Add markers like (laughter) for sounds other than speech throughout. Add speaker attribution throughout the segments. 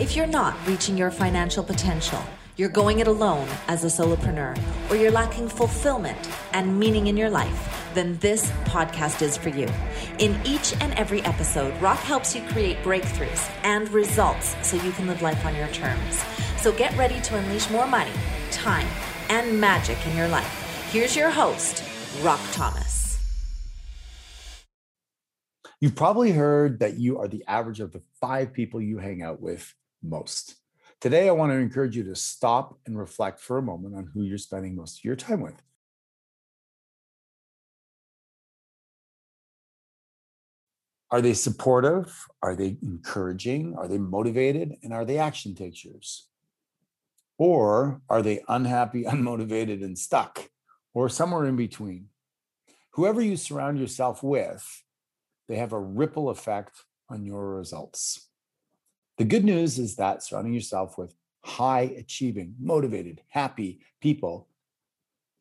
Speaker 1: If you're not reaching your financial potential, you're going it alone as a solopreneur, or you're lacking fulfillment and meaning in your life, then this podcast is for you. In each and every episode, Rock helps you create breakthroughs and results so you can live life on your terms. So get ready to unleash more money, time, and magic in your life. Here's your host, Rock Thomas.
Speaker 2: You've probably heard that you are the average of the five people you hang out with most. Today, I want to encourage you to stop and reflect for a moment on who you're spending most of your time with. Are they supportive? Are they encouraging? Are they motivated? And are they action takers? Or are they unhappy, (laughs) unmotivated, and stuck? Or somewhere in between? Whoever you surround yourself with, they have a ripple effect on your results. The good news is that surrounding yourself with high achieving, motivated, happy people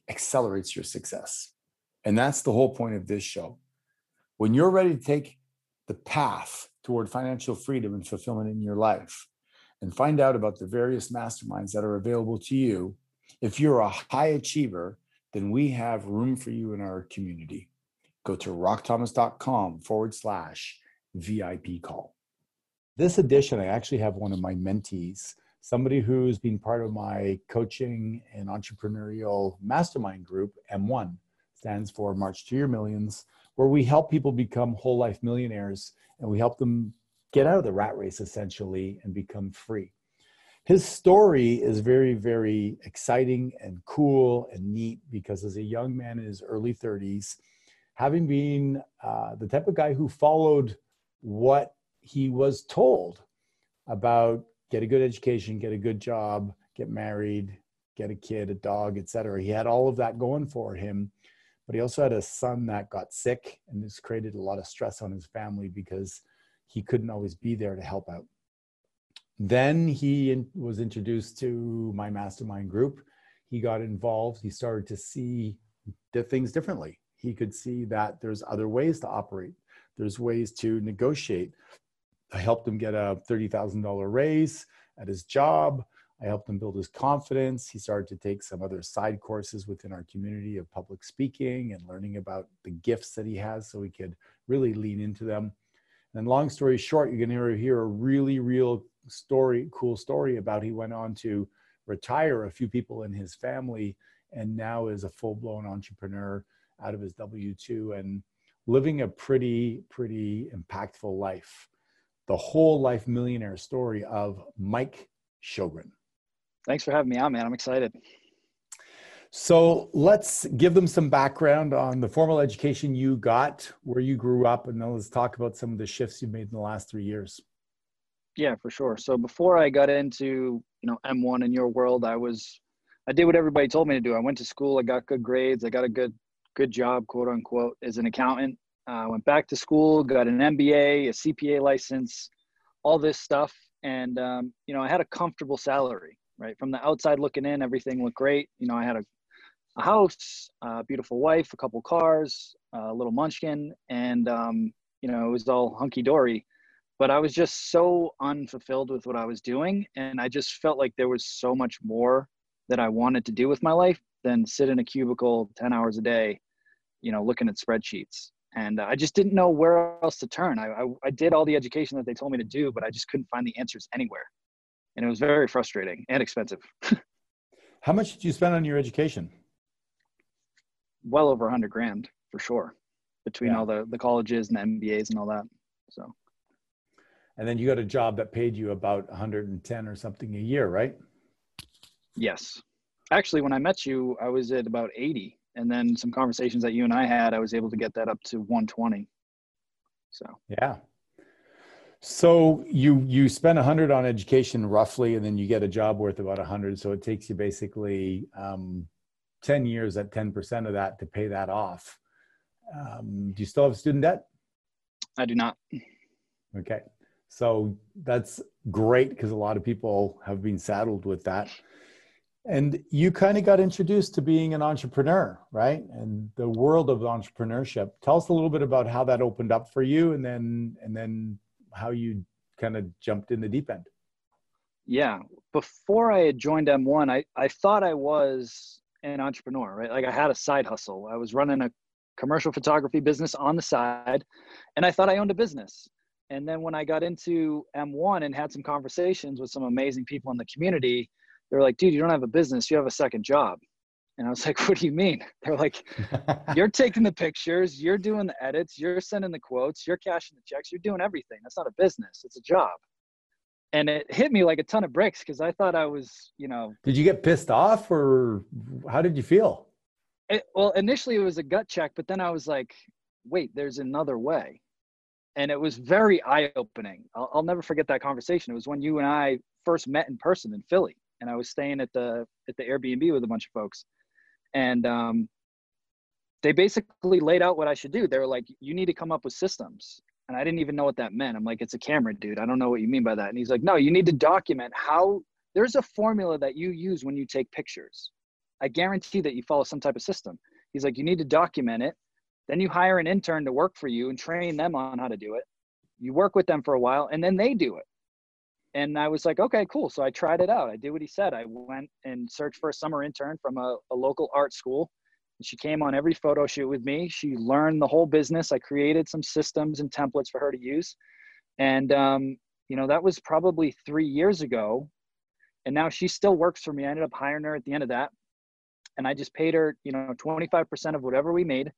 Speaker 2: accelerates your success. And that's the whole point of this show. When you're ready to take the path toward financial freedom and fulfillment in your life and find out about the various masterminds that are available to you, if you're a high achiever, then we have room for you in our community. Go to rockthomas.com forward slash VIP call. This edition, I actually have one of my mentees, somebody who's been part of my coaching and entrepreneurial mastermind group, M1, stands for March to Your Millions, where we help people become whole life millionaires and we help them get out of the rat race essentially and become free. His story is very, very exciting and cool and neat because as a young man in his early 30s, having been uh, the type of guy who followed what he was told about get a good education, get a good job, get married, get a kid, a dog, etc. He had all of that going for him, but he also had a son that got sick, and this created a lot of stress on his family because he couldn't always be there to help out. Then he was introduced to my mastermind group. He got involved. He started to see things differently. He could see that there's other ways to operate. There's ways to negotiate. I helped him get a $30,000 raise at his job. I helped him build his confidence. He started to take some other side courses within our community of public speaking and learning about the gifts that he has so he could really lean into them. And long story short, you're going to hear a really real story, cool story about he went on to retire a few people in his family and now is a full-blown entrepreneur out of his W2 and living a pretty, pretty impactful life the whole life millionaire story of Mike Sjogren.
Speaker 3: Thanks for having me on, man. I'm excited.
Speaker 2: So let's give them some background on the formal education you got, where you grew up, and then let's talk about some of the shifts you've made in the last three years.
Speaker 3: Yeah, for sure. So before I got into you know M1 in your world, I was I did what everybody told me to do. I went to school, I got good grades, I got a good good job, quote unquote, as an accountant. I uh, went back to school, got an MBA, a CPA license, all this stuff. And, um, you know, I had a comfortable salary, right? From the outside looking in, everything looked great. You know, I had a, a house, a beautiful wife, a couple cars, a little munchkin, and, um, you know, it was all hunky dory. But I was just so unfulfilled with what I was doing. And I just felt like there was so much more that I wanted to do with my life than sit in a cubicle 10 hours a day, you know, looking at spreadsheets and uh, I just didn't know where else to turn. I, I, I, did all the education that they told me to do, but I just couldn't find the answers anywhere. And it was very frustrating and expensive. (laughs)
Speaker 2: How much did you spend on your education?
Speaker 3: Well over a hundred grand for sure, between yeah. all the, the colleges and the MBAs and all that. So.
Speaker 2: And then you got a job that paid you about 110 or something a year, right?
Speaker 3: Yes. Actually, when I met you, I was at about 80 and then some conversations that you and I had, I was able to get that up to 120. So
Speaker 2: yeah. So you you spend 100 on education roughly, and then you get a job worth about 100. So it takes you basically um, 10 years at 10% of that to pay that off. Um, do you still have student debt?
Speaker 3: I do not.
Speaker 2: Okay. So that's great because a lot of people have been saddled with that and you kind of got introduced to being an entrepreneur right and the world of entrepreneurship tell us a little bit about how that opened up for you and then and then how you kind of jumped in the deep end
Speaker 3: Yeah. Before I had joined M1, I, I thought I was an entrepreneur, right? Like I had a side hustle. I was running a commercial photography business on the side, and I thought I owned a business. And then when I got into M1 and had some conversations with some amazing people in the community, they were like, dude, you don't have a business, you have a second job. And I was (laughs) like, what do you mean? (laughs) They're like, (laughs) you're taking the pictures, you're doing the edits, you're sending the quotes, you're cashing the checks, you're doing everything. That's not a business, it's a job. And it hit me like a ton of bricks because I thought I was, you know.
Speaker 2: Did you get pissed off or how did you feel?
Speaker 3: It, well, initially it was a gut check, but then I was like, wait, there's another way and it was very eye-opening I'll, I'll, never forget that conversation it was when you and i first met in person in philly and i was staying at the at the airbnb with a bunch of folks. And um, they basically laid out what i should do. They were like you need to come up with systems. And i didn't even know what that meant. I'm like it's a camera dude. I don't know what you mean by that. And he's like no you need to document how there's a formula that you use when you take pictures. I guarantee that you follow some type of system. He's like you need to document it. Then you hire an intern to work for you and train them on how to do it. You work with them for a while and then they do it. And I was like, okay, cool. So I tried it out. I did what he said. I went and searched for a summer intern from a, a local art school. She came on every photo shoot with me. She learned the whole business. I created some systems and templates for her to use. And, um, you know, that was probably three years ago. And now she still works for me. I ended up hiring her at the end of that. And I just paid her, you know, 25% of whatever we made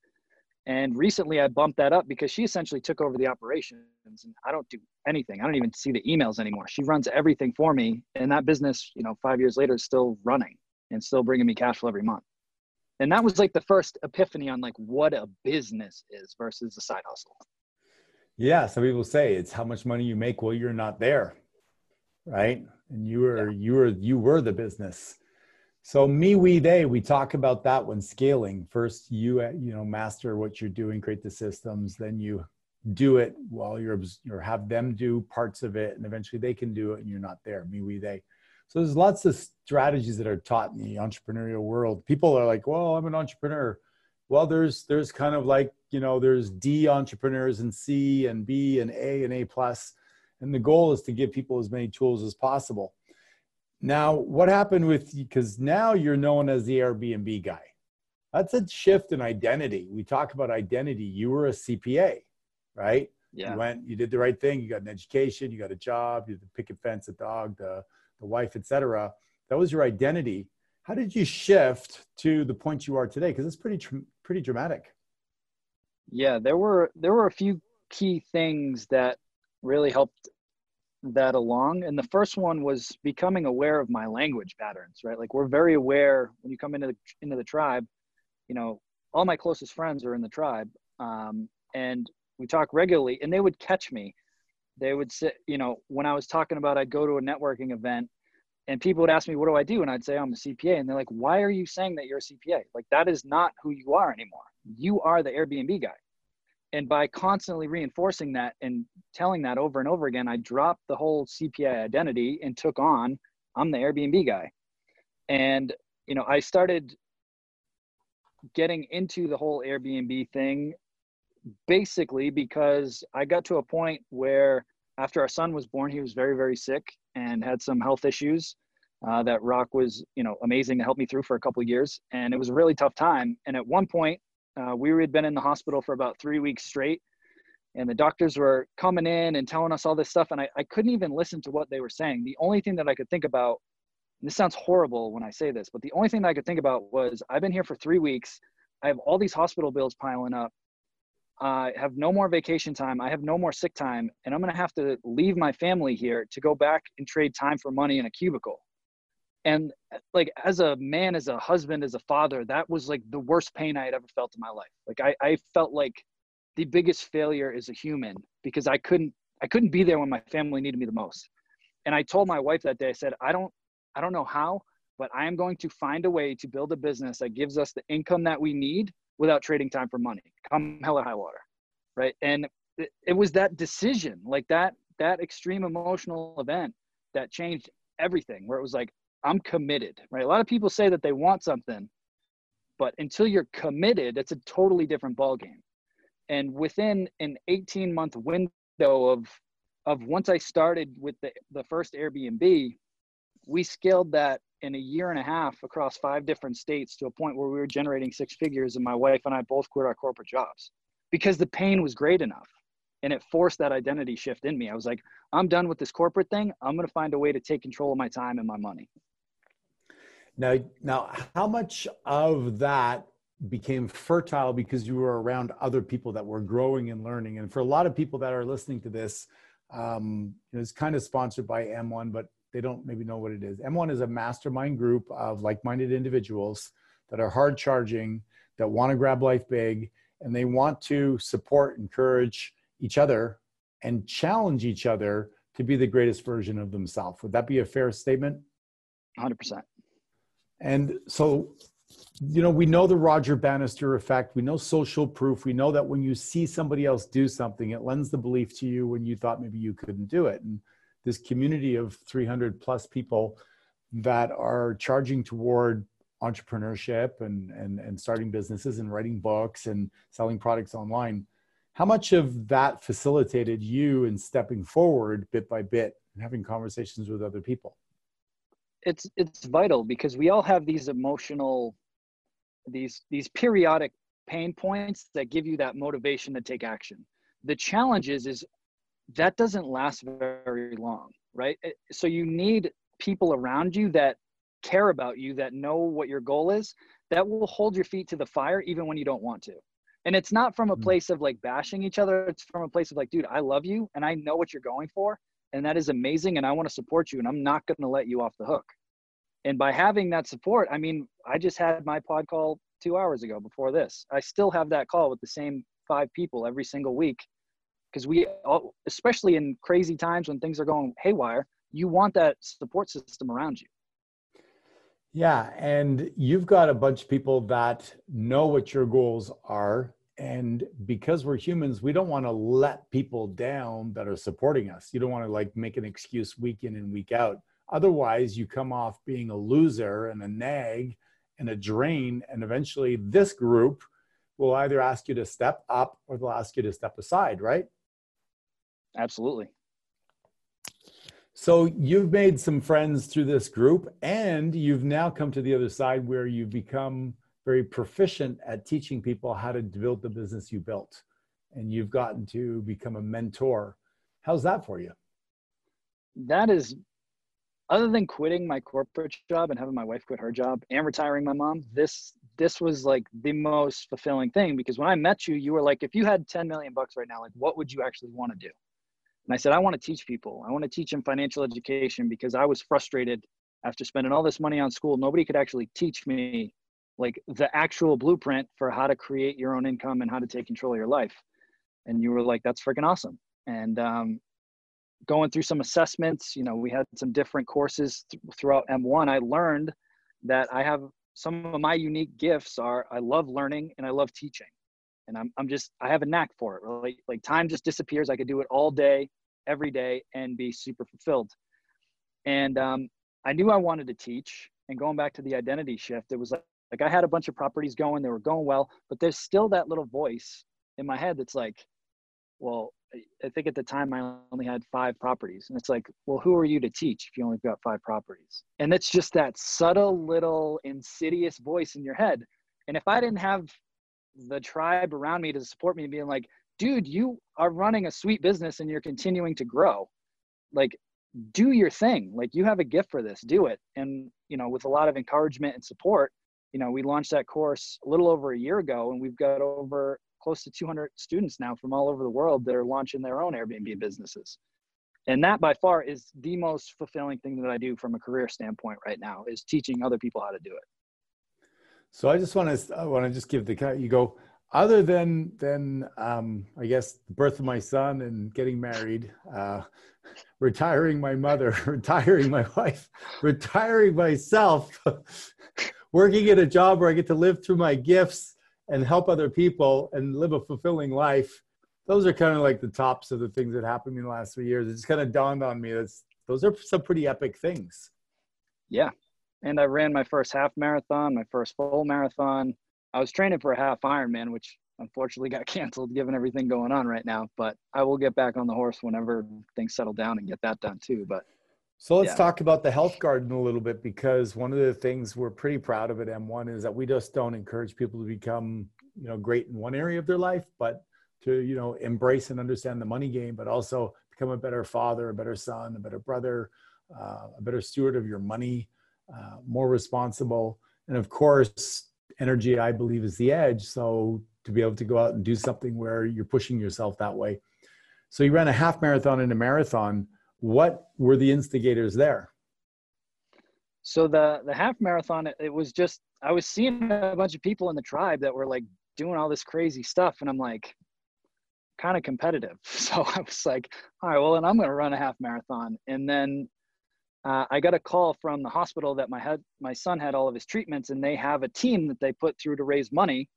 Speaker 3: and recently I bumped that up because she essentially took over the operations and I don't do anything. I don't even see the emails anymore. She runs everything for me. And that business, you know, five years later is still running and still bringing me cash flow every month. And that was like the first epiphany on like what a business is versus a side hustle.
Speaker 2: Yeah. Some people say it's how much money you make while you're not there. Right. And you were, yeah. you were, you were the business. So me, we, they, we talk about that when scaling. First, you uh, you know master what you're doing, create the systems. Then you do it while you're or have them do parts of it, and eventually they can do it, and you're not there. Me, we, they. So there's lots of strategies that are taught in the entrepreneurial world. People are like, "Well, I'm an entrepreneur." Well, there's there's kind of like you know there's D entrepreneurs and C and B and A and A plus, and the goal is to give people as many tools as possible now, what happened with you? because now you're known as the Airbnb guy? That's a shift in identity. We talk about identity. You were a CPA, right?
Speaker 3: Yeah.
Speaker 2: You went, you did the right thing. You got an education, you got a job, you did the picket fence, a dog, the, the wife, etc. That was your identity. How did you shift to the point you are today? Because it's pretty, pretty dramatic.
Speaker 3: Yeah, there were there were a few key things that really helped that along and the first one was becoming aware of my language patterns right? Like we're very aware when you come into the into the tribe you know all my closest friends are in the tribe um, and we talk regularly and they would catch me. They would sit you know when i was talking about i'd go to a networking event and people would ask me what do i do? And i'd say i'm a cpa and they're like why are you saying that you're a cpa like that is not who you are anymore. You are the airbnb guy and by constantly reinforcing that and telling that over and over again i dropped the whole CPA identity and took on i'm the airbnb guy. And you know i started getting into the whole airbnb thing basically because i got to a point where after our son was born he was very very sick and had some health issues uh, that rock was you know amazing to help me through for a couple years. And it was a really tough time. And at one point uh, we had been in the hospital for about three weeks straight, and the doctors were coming in and telling us all this stuff, and I, I couldn't even listen to what they were saying. The only thing that I could think about, this sounds horrible when I say this, but the only thing that I could think about was I've been here for three weeks. I have all these hospital bills piling up. I have no more vacation time. I have no more sick time. And I'm going to have to leave my family here to go back and trade time for money in a cubicle and like as a man as a husband as a father that was like the worst pain i had ever felt in my life. Like i, I felt like the biggest failure as a human because i couldn't i couldn't be there when my family needed me the most. And i told my wife that day i said i don't i don't know how but i am going to find a way to build a business that gives us the income that we need without trading time for money come hell or high water right? And it, it was that decision like that that extreme emotional event that changed everything where it was like I'm committed, right? A lot of people say that they want something, but until you're committed, it's a totally different ballgame. And within an 18 month window of of once I started with the, the first Airbnb, we scaled that in a year and a half across five different states to a point where we were generating six figures and my wife and I both quit our corporate jobs because the pain was great enough and it forced that identity shift in me. I was like, I'm done with this corporate thing. I'm going to find a way to take control of my time and my money.
Speaker 2: Now, now, how much of that became fertile because you were around other people that were growing and learning? And for a lot of people that are listening to this, um, it's kind of sponsored by M1, but they don't maybe know what it is. M1 is a mastermind group of like-minded individuals that are hard charging, that want to grab life big, and they want to support, encourage each other, and challenge each other to be the greatest version of themselves. Would that be a fair statement?
Speaker 3: 100%.
Speaker 2: And so, you know, we know the Roger Bannister effect. We know social proof. We know that when you see somebody else do something, it lends the belief to you when you thought maybe you couldn't do it. And this community of 300 plus people that are charging toward entrepreneurship and, and, and starting businesses and writing books and selling products online. How much of that facilitated you in stepping forward bit by bit and having conversations with other people?
Speaker 3: It's it's vital because we all have these emotional these these periodic pain points that give you that motivation to take action. The challenge is is that doesn't last very long, right? So you need people around you that care about you, that know what your goal is, that will hold your feet to the fire even when you don't want to. And it's not from a hmm. place of like bashing each other. It's from a place of like, dude, I love you and I know what you're going for. And that is amazing. And I want to support you and I'm not going to let you off the hook. And by having that support, I mean, I just had my pod call two hours ago before this. I still have that call with the same five people every single week because we all, especially in crazy times when things are going haywire you want that support system around you
Speaker 2: yeah and you've got a bunch of people that know what your goals are and because we're humans we don't want to let people down that are supporting us. You don't want to like make an excuse week in and week out. Otherwise you come off being a loser and a nag and a drain and eventually this group will either ask you to step up or they'll ask you to step aside right?
Speaker 3: Absolutely.
Speaker 2: So you've made some friends through this group, and you've now come to the other side where you've become very proficient at teaching people how to build the business you built, and you've gotten to become a mentor. How's that for you?
Speaker 3: That is, other than quitting my corporate job and having my wife quit her job and retiring my mom, this this was like the most fulfilling thing because when I met you, you were like, if you had 10 million bucks right now, like what would you actually want to do? And I said, I want to teach people. I want to teach them financial education because I was frustrated after spending all this money on school. Nobody could actually teach me like the actual blueprint for how to create your own income and how to take control of your life. And you were like, that's freaking awesome. And um, going through some assessments, you know, we had some different courses th- throughout M1. I learned that I have some of my unique gifts are I love learning and I love teaching. And I'm, I'm just, I have a knack for it. Really, Like time just disappears. I could do it all day every day and be super fulfilled. And um, I knew I wanted to teach. And going back to the identity shift, it was like, like I had a bunch of properties going, they were going well, but there's still that little voice in my head that's like, well, I think at the time I only had five properties. And it's like, well, who are you to teach if you only got five properties? And it's just that subtle little insidious voice in your head. And if I didn't have the tribe around me to support me being like, dude, you are running a sweet business and you're continuing to grow. Like, do your thing. Like, you have a gift for this, do it. And, you know, with a lot of encouragement and support, you know, we launched that course a little over a year ago and we've got over close to 200 students now from all over the world that are launching their own Airbnb businesses. And that by far is the most fulfilling thing that I do from a career standpoint right now is teaching other people how to do it.
Speaker 2: So I just want to I want to just give the you go other than than um, I guess the birth of my son and getting married, uh, retiring my mother, (laughs) retiring my wife, retiring myself, (laughs) working at a job where I get to live through my gifts and help other people and live a fulfilling life. Those are kind of like the tops of the things that happened in the last three years. It just kind of dawned on me that those are some pretty epic things.
Speaker 3: Yeah, and I ran my first half marathon, my first full marathon I was training for a half Ironman, which unfortunately got (laughs) canceled given everything going on right now. But I will get back on the horse whenever things settle down and get that done too. But
Speaker 2: So let's yeah. talk about the health garden a little bit because one of the things we're pretty proud of at M1 is that we just don't encourage people to become, you know, great in one area of their life, but to, you know, embrace and understand the money game, but also become a better father, a better son, a better brother, uh, a better steward of your money, uh, more responsible. And of course, energy, I believe, is the edge. So to be able to go out and do something where you're pushing yourself that way. So you ran a half marathon and a marathon what were the instigators there?
Speaker 3: So the the half marathon, it was just I was seeing a bunch of people in the tribe that were like doing all this crazy stuff, and I'm like, kind of competitive. (laughs) So I was like, all right, well, then I'm going to run a half marathon. And then uh, I got a call from the hospital that my head, my son had all of his treatments, and they have a team that they put through to raise money.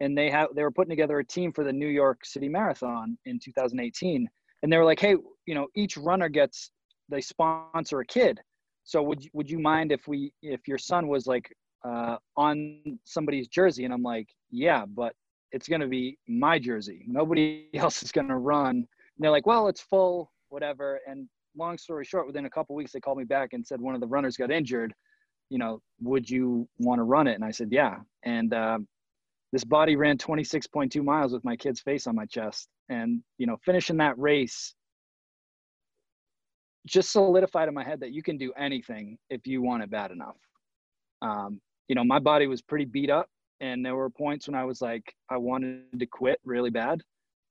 Speaker 3: And they have they were putting together a team for the New York City Marathon in 2018 and they were like, hey, you know, each runner gets they sponsor a kid. So would you, would you mind if we if your son was like uh, on somebody's jersey? And I'm like, yeah, but it's going to be my jersey. Nobody (laughs) else is going to run. And they're like, well, it's full, whatever. And long story short, within a couple weeks, they called me back and said one of the runners got injured. You know, would you want to run it? And I said, yeah. And um, this body ran 26.2 miles with my kid's face on my chest. And you know finishing that race just solidified in my head that you can do anything if you want it bad enough. Um, you know my body was pretty beat up and there were points when i was like i wanted to quit really bad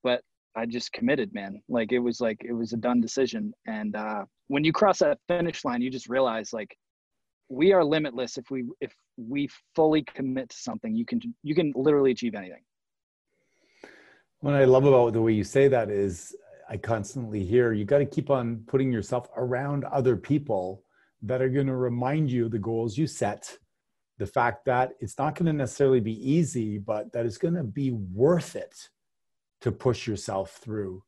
Speaker 3: but i just committed man. Like it was like it was a done decision. And uh, when you cross that finish line you just realize like we are limitless if we if we fully commit to something you can you can literally achieve anything
Speaker 2: what I love about the way you say that is I constantly hear you got to keep on putting yourself around other people that are going to remind you the goals you set, the fact that it's not going to necessarily be easy, but that it's going to be worth it to push yourself through.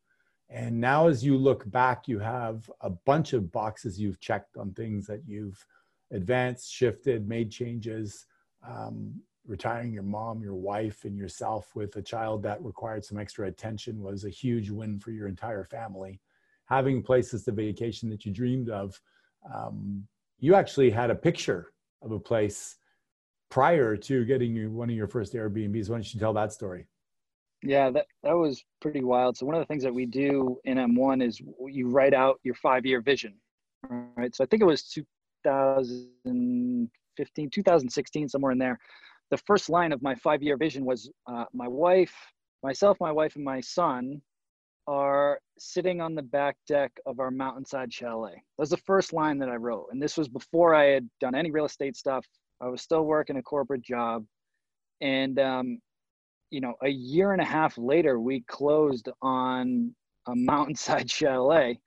Speaker 2: And now, as you look back, you have a bunch of boxes you've checked on things that you've advanced, shifted, made changes. Um, retiring your mom, your wife, and yourself with a child that required some extra attention was a huge win for your entire family. Having places to vacation that you dreamed of, um, you actually had a picture of a place prior to getting you one of your first Airbnbs. Why don't you tell that story?
Speaker 3: Yeah, that, that was pretty wild. So one of the things that we do in M1 is you write out your five-year vision, right? So I think it was 2015, 2016, somewhere in there the first line of my five year vision was uh, my wife, myself, my wife, and my son are sitting on the back deck of our mountainside chalet. That was the first line that I wrote. And this was before I had done any real estate stuff. I was still working a corporate job. And, um, you know, a year and a half later, we closed on a mountainside (laughs) chalet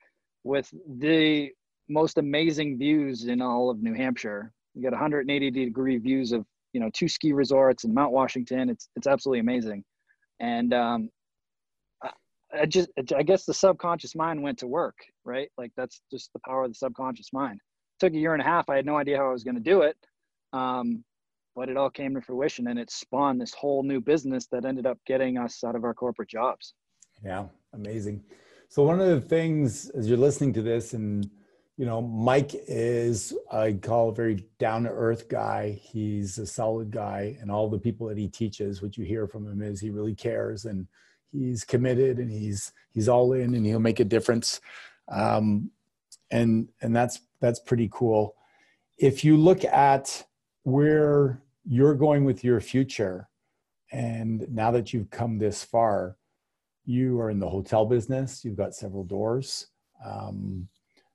Speaker 3: with the most amazing views in all of New Hampshire. You got 180 degree views of you know two ski resorts in Mount Washington. It's it's absolutely amazing, and um, I, I just I guess the subconscious mind went to work, right? Like that's just the power of the subconscious mind. It took a year and a half. I had no idea how I was going to do it, um, but it all came to fruition, and it spawned this whole new business that ended up getting us out of our corporate jobs.
Speaker 2: Yeah, amazing. So one of the things as you're listening to this and you know, Mike is, I call a very down to earth guy. He's a solid guy, and all the people that he teaches, what you hear from him is he really cares and he's committed and he's he's all in and he'll make a difference. Um, and and that's that's pretty cool. If you look at where you're going with your future, and now that you've come this far, you are in the hotel business. You've got several doors. Um,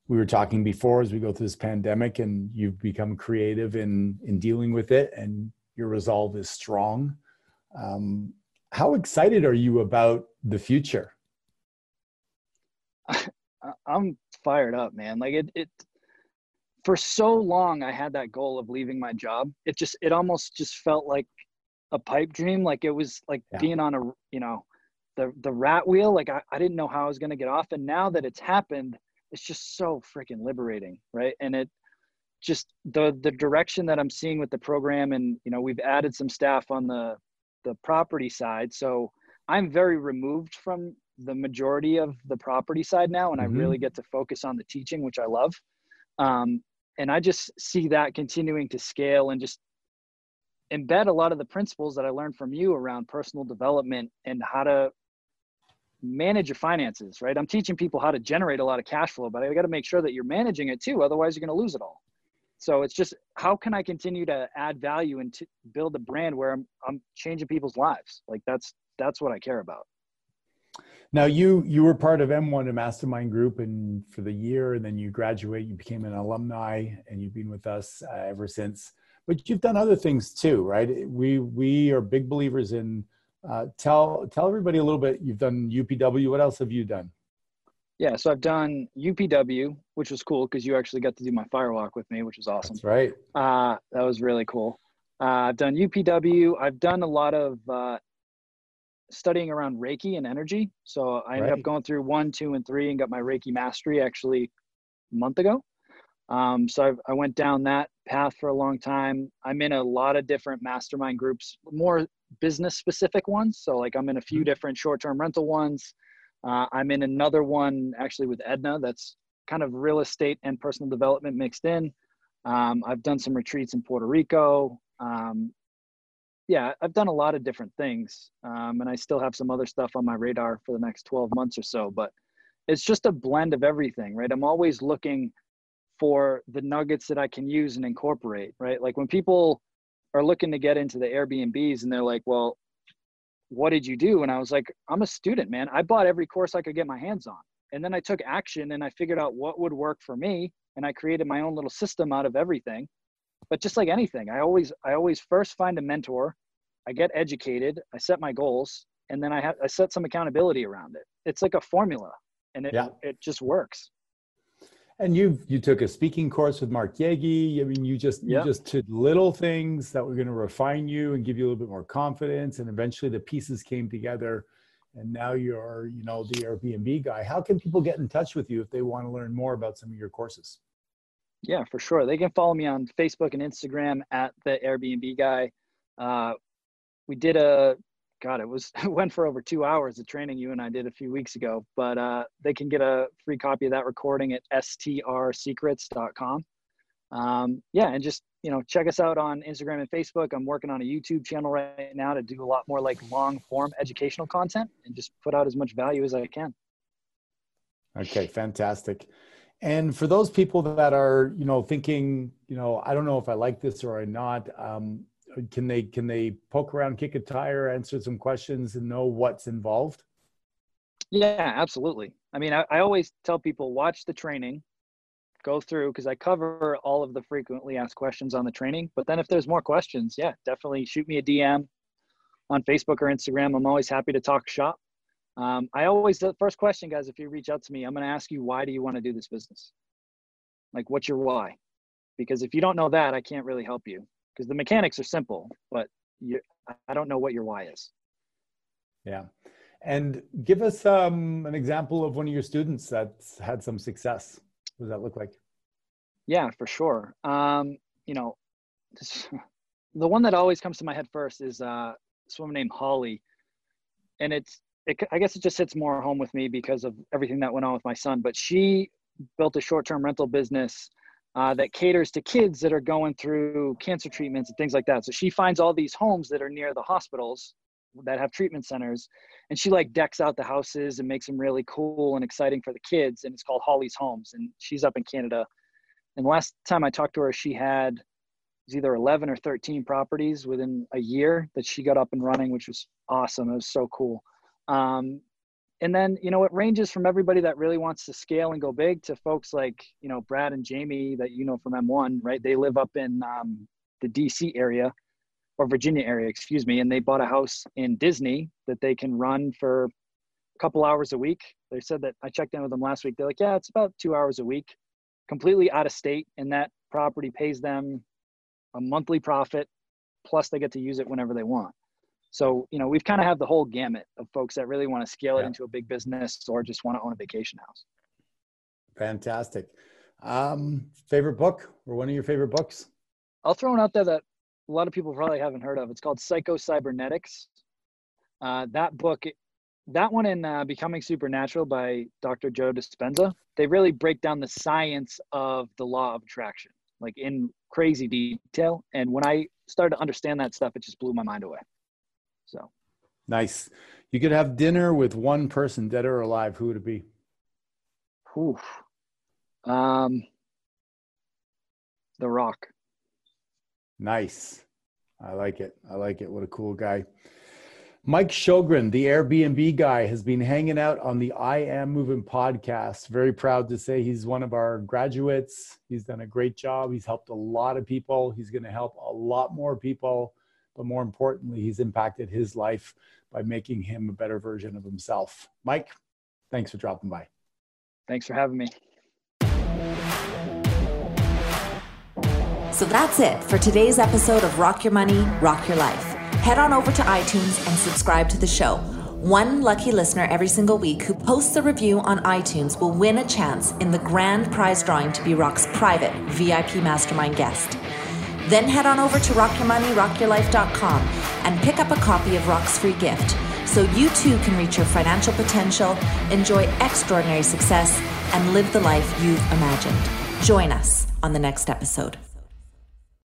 Speaker 2: we were talking before as we go through this pandemic and you've become creative in in dealing with it and your resolve is strong um, how excited are you about the future? (laughs)
Speaker 3: I'm fired up man. Like it, it for so long i had that goal of leaving my job. It just it almost just felt like a pipe dream. Like it was like yeah. being on a you know the the rat wheel. Like I, I didn't know how i was going to get off. And now that it's happened it's just so freaking liberating right? And it just the the direction that i'm seeing with the program and you know we've added some staff on the the property side. So i'm very removed from the majority of the property side now and mm-hmm. i really get to focus on the teaching which i love. Um, and I just see that continuing to scale and just embed a lot of the principles that I learned from you around personal development and how to manage your finances, right? I'm teaching people how to generate a lot of cash flow, but I got to make sure that you're managing it too. Otherwise, you're going to lose it all. So it's just how can I continue to add value and build a brand where I'm I'm changing people's lives? Like that's that's what I care about.
Speaker 2: Now you you were part of M1, a mastermind group, and for the year, and then you graduate, you became an alumni, and you've been with us uh, ever since. But you've done other things too, right? We we are big believers in. Uh, tell tell everybody a little bit. You've done UPW. What else have you done?
Speaker 3: Yeah, so I've done UPW, which was cool because you actually got to do my firewalk with me, which was awesome.
Speaker 2: That's right.
Speaker 3: Uh, that was really cool. Uh, I've done UPW. I've done a lot of uh, studying around Reiki and energy. So I ended right. up going through one, two, and three and got my Reiki mastery actually a month ago. Um, so I, I went down that path for a long time. I'm in a lot of different mastermind groups, more business specific ones. So like I'm in a few mm-hmm. different short term rental ones. Uh, I'm in another one actually with Edna that's kind of real estate and personal development mixed in. Um, I've done some retreats in Puerto Rico. Um, yeah, I've done a lot of different things, um, and I still have some other stuff on my radar for the next 12 months or so. But it's just a blend of everything, right? I'm always looking for the nuggets that I can use and incorporate, right? Like when people are looking to get into the Airbnbs and they're like, well, what did you do? And I was like, I'm a student, man. I bought every course I could get my hands on. And then I took action and I figured out what would work for me. And I created my own little system out of everything. But just like anything, I always, I always first find a mentor. I get educated. I set my goals and then I have, I set some accountability around it. It's like a formula and it, yeah. it just works.
Speaker 2: And you you took a speaking course with Mark Yegi. I mean, you just you just did little things that were going to refine you and give you a little bit more confidence. And eventually, the pieces came together, and now you're you know the Airbnb guy. How can people get in touch with you if they want to learn more about some of your courses?
Speaker 3: Yeah, for sure. They can follow me on Facebook and Instagram at the Airbnb guy. Uh, we did a God, it was (laughs) it went for over two hours of training you and I did a few weeks ago. But uh, they can get a free copy of that recording at strsecrets.com. Um, yeah, and just you know check us out on Instagram and Facebook. I'm working on a YouTube channel right now to do a lot more like long form educational content and just put out as much value as I can.
Speaker 2: Okay, fantastic. And for those people that are, you know, thinking, you know, I don't know if I like this or I not, um, can they can they poke around, kick a tire, answer some questions, and know what's involved?
Speaker 3: Yeah, absolutely. I mean, I, I always tell people watch the training, go through because I cover all of the frequently asked questions on the training. But then if there's more questions, yeah, definitely shoot me a DM on Facebook or Instagram. I'm always happy to talk shop. Um, I always the first question, guys, if you reach out to me, I'm going to ask you why do you want to do this business? Like, what's your why? Because if you don't know that, I can't really help you because the mechanics are simple, but you, I don't know what your why is.
Speaker 2: Yeah. And give us um, an example of one of your students that's had some success. What does that look like?
Speaker 3: Yeah, for sure. Um, you know, this, (laughs) the one that always comes to my head first is uh, this woman named Holly. And it's, it, I guess it just hits more home with me because of everything that went on with my son. But she built a short term rental business uh, that caters to kids that are going through cancer treatments and things like that. So she finds all these homes that are near the hospitals that have treatment centers, and she like decks out the houses and makes them really cool and exciting for the kids. And it's called Holly's Homes, and she's up in Canada. And last time I talked to her, she had was either 11 or 13 properties within a year that she got up and running, which was awesome. It was so cool. Um, and then you know it ranges from everybody that really wants to scale and go big to folks like you know brad and jamie that you know from m1 right? They live up in um, the dc area or virginia area excuse me and they bought a house in disney that they can run for a couple hours a week. They said that i checked in with them last week they're like yeah it's about two hours a week. Completely out of state and that property pays them a monthly profit plus they get to use it whenever they want so, you know, we've kind of have the whole gamut of folks that really want to scale it yeah. into a big business or just want to own a vacation house.
Speaker 2: Fantastic. Um, favorite book or one of your favorite books?
Speaker 3: I'll throw one out there that a lot of people probably haven't heard of. It's called Psycho Cybernetics. Uh, that book that one in uh, Becoming Supernatural by Dr. Joe Dispenza, they really break down the science of the law of attraction, like in crazy detail. And when I started to understand that stuff, it just blew my mind away. So
Speaker 2: nice. You could have dinner with one person, dead or alive. Who would it be?
Speaker 3: Oof. Um, the Rock.
Speaker 2: Nice. I like it. I like it. What a cool guy. Mike Sjogren, the Airbnb guy, has been hanging out on the I Am Moving podcast. Very proud to say he's one of our graduates. He's done a great job. He's helped a lot of people. He's going to help a lot more people. But more importantly, he's impacted his life by making him a better version of himself. Mike, thanks for dropping by.
Speaker 3: Thanks for having me.
Speaker 1: So that's it for today's episode of Rock Your Money, Rock Your Life. Head on over to iTunes and subscribe to the show. One lucky listener every single week who posts a review on iTunes will win a chance in the grand prize drawing to be Rock's private VIP mastermind guest. Then head on over to rockyourmoneyrockyourlife.com and pick up a copy of Rock's free gift so you too can reach your financial potential, enjoy extraordinary success, and live the life you've imagined. Join us on the next episode.